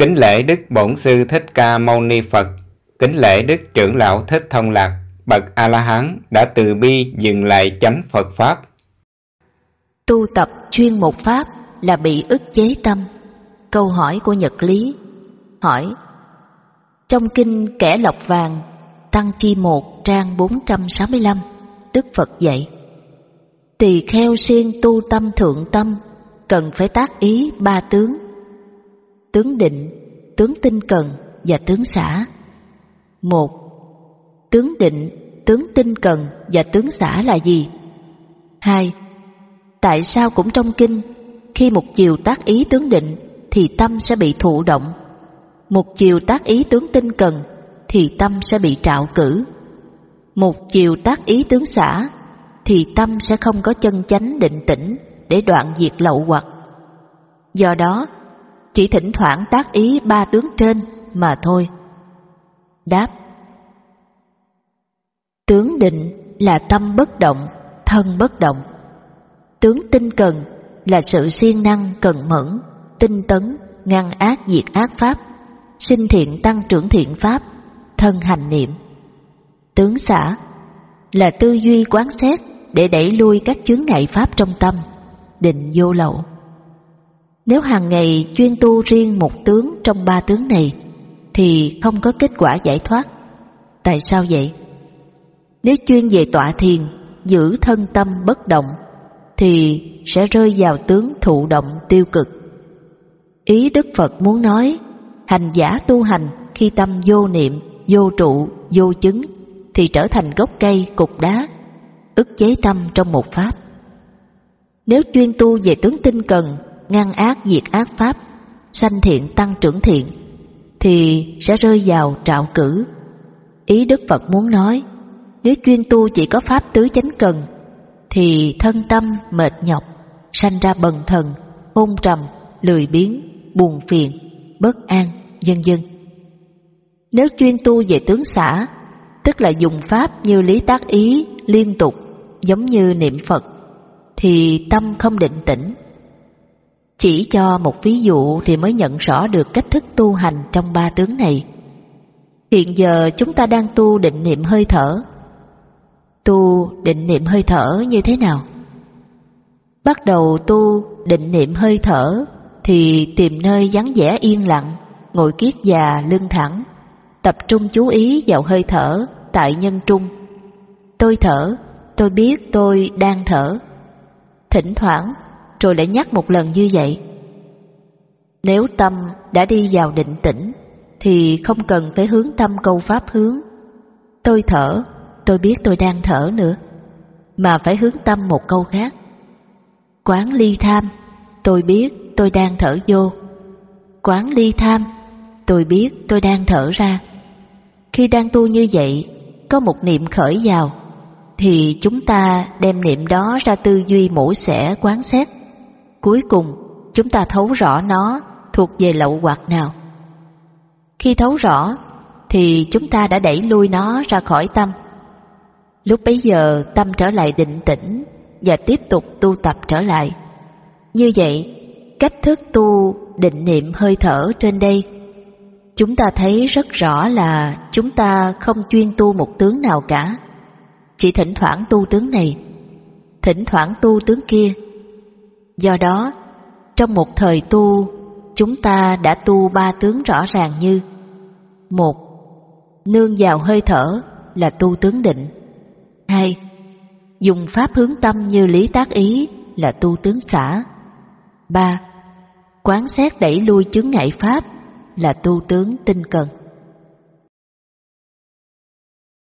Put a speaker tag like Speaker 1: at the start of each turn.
Speaker 1: Kính lễ Đức Bổn Sư Thích Ca Mâu Ni Phật, kính lễ Đức Trưởng Lão Thích Thông Lạc, bậc A-la-hán đã từ bi dừng lại chánh Phật Pháp.
Speaker 2: Tu tập chuyên một Pháp là bị ức chế tâm. Câu hỏi của Nhật Lý hỏi Trong kinh Kẻ Lọc Vàng, Tăng Chi 1 trang 465, Đức Phật dạy Tỳ kheo siêng tu tâm thượng tâm, cần phải tác ý ba tướng tướng định, tướng tinh cần và tướng xã. Một, tướng định, tướng tinh cần và tướng xã là gì? Hai, tại sao cũng trong kinh, khi một chiều tác ý tướng định thì tâm sẽ bị thụ động, một chiều tác ý tướng tinh cần thì tâm sẽ bị trạo cử, một chiều tác ý tướng xã thì tâm sẽ không có chân chánh định tĩnh để đoạn diệt lậu hoặc. Do đó, chỉ thỉnh thoảng tác ý ba tướng trên mà thôi. Đáp Tướng định là tâm bất động, thân bất động. Tướng tinh cần là sự siêng năng cần mẫn, tinh tấn, ngăn ác diệt ác pháp, sinh thiện tăng trưởng thiện pháp, thân hành niệm. Tướng xã là tư duy quán xét để đẩy lui các chướng ngại pháp trong tâm, định vô lậu. Nếu hàng ngày chuyên tu riêng một tướng trong ba tướng này thì không có kết quả giải thoát. Tại sao vậy? Nếu chuyên về tọa thiền, giữ thân tâm bất động thì sẽ rơi vào tướng thụ động tiêu cực. Ý Đức Phật muốn nói, hành giả tu hành khi tâm vô niệm, vô trụ, vô chứng thì trở thành gốc cây, cục đá, ức chế tâm trong một pháp. Nếu chuyên tu về tướng tinh cần ngăn ác diệt ác pháp, sanh thiện tăng trưởng thiện, thì sẽ rơi vào trạo cử. Ý Đức Phật muốn nói, nếu chuyên tu chỉ có pháp tứ chánh cần, thì thân tâm mệt nhọc, sanh ra bần thần, hôn trầm, lười biếng, buồn phiền, bất an, vân vân. Nếu chuyên tu về tướng xã, tức là dùng pháp như lý tác ý liên tục, giống như niệm Phật, thì tâm không định tĩnh, chỉ cho một ví dụ thì mới nhận rõ được cách thức tu hành trong ba tướng này. Hiện giờ chúng ta đang tu định niệm hơi thở. Tu định niệm hơi thở như thế nào? Bắt đầu tu định niệm hơi thở thì tìm nơi vắng vẻ yên lặng, ngồi kiết già lưng thẳng, tập trung chú ý vào hơi thở tại nhân trung. Tôi thở, tôi biết tôi đang thở. Thỉnh thoảng rồi lại nhắc một lần như vậy. Nếu tâm đã đi vào định tĩnh, thì không cần phải hướng tâm câu pháp hướng. Tôi thở, tôi biết tôi đang thở nữa, mà phải hướng tâm một câu khác. Quán ly tham, tôi biết tôi đang thở vô. Quán ly tham, tôi biết tôi đang thở ra. Khi đang tu như vậy, có một niệm khởi vào, thì chúng ta đem niệm đó ra tư duy mổ xẻ quán xét Cuối cùng, chúng ta thấu rõ nó thuộc về lậu hoặc nào. Khi thấu rõ, thì chúng ta đã đẩy lui nó ra khỏi tâm. Lúc bấy giờ tâm trở lại định tĩnh và tiếp tục tu tập trở lại. Như vậy, cách thức tu định niệm hơi thở trên đây, chúng ta thấy rất rõ là chúng ta không chuyên tu một tướng nào cả. Chỉ thỉnh thoảng tu tướng này, thỉnh thoảng tu tướng kia Do đó, trong một thời tu, chúng ta đã tu ba tướng rõ ràng như một Nương vào hơi thở là tu tướng định. Hai Dùng pháp hướng tâm như lý tác ý là tu tướng xả. Ba Quán xét đẩy lui chứng ngại pháp là tu tướng tinh cần.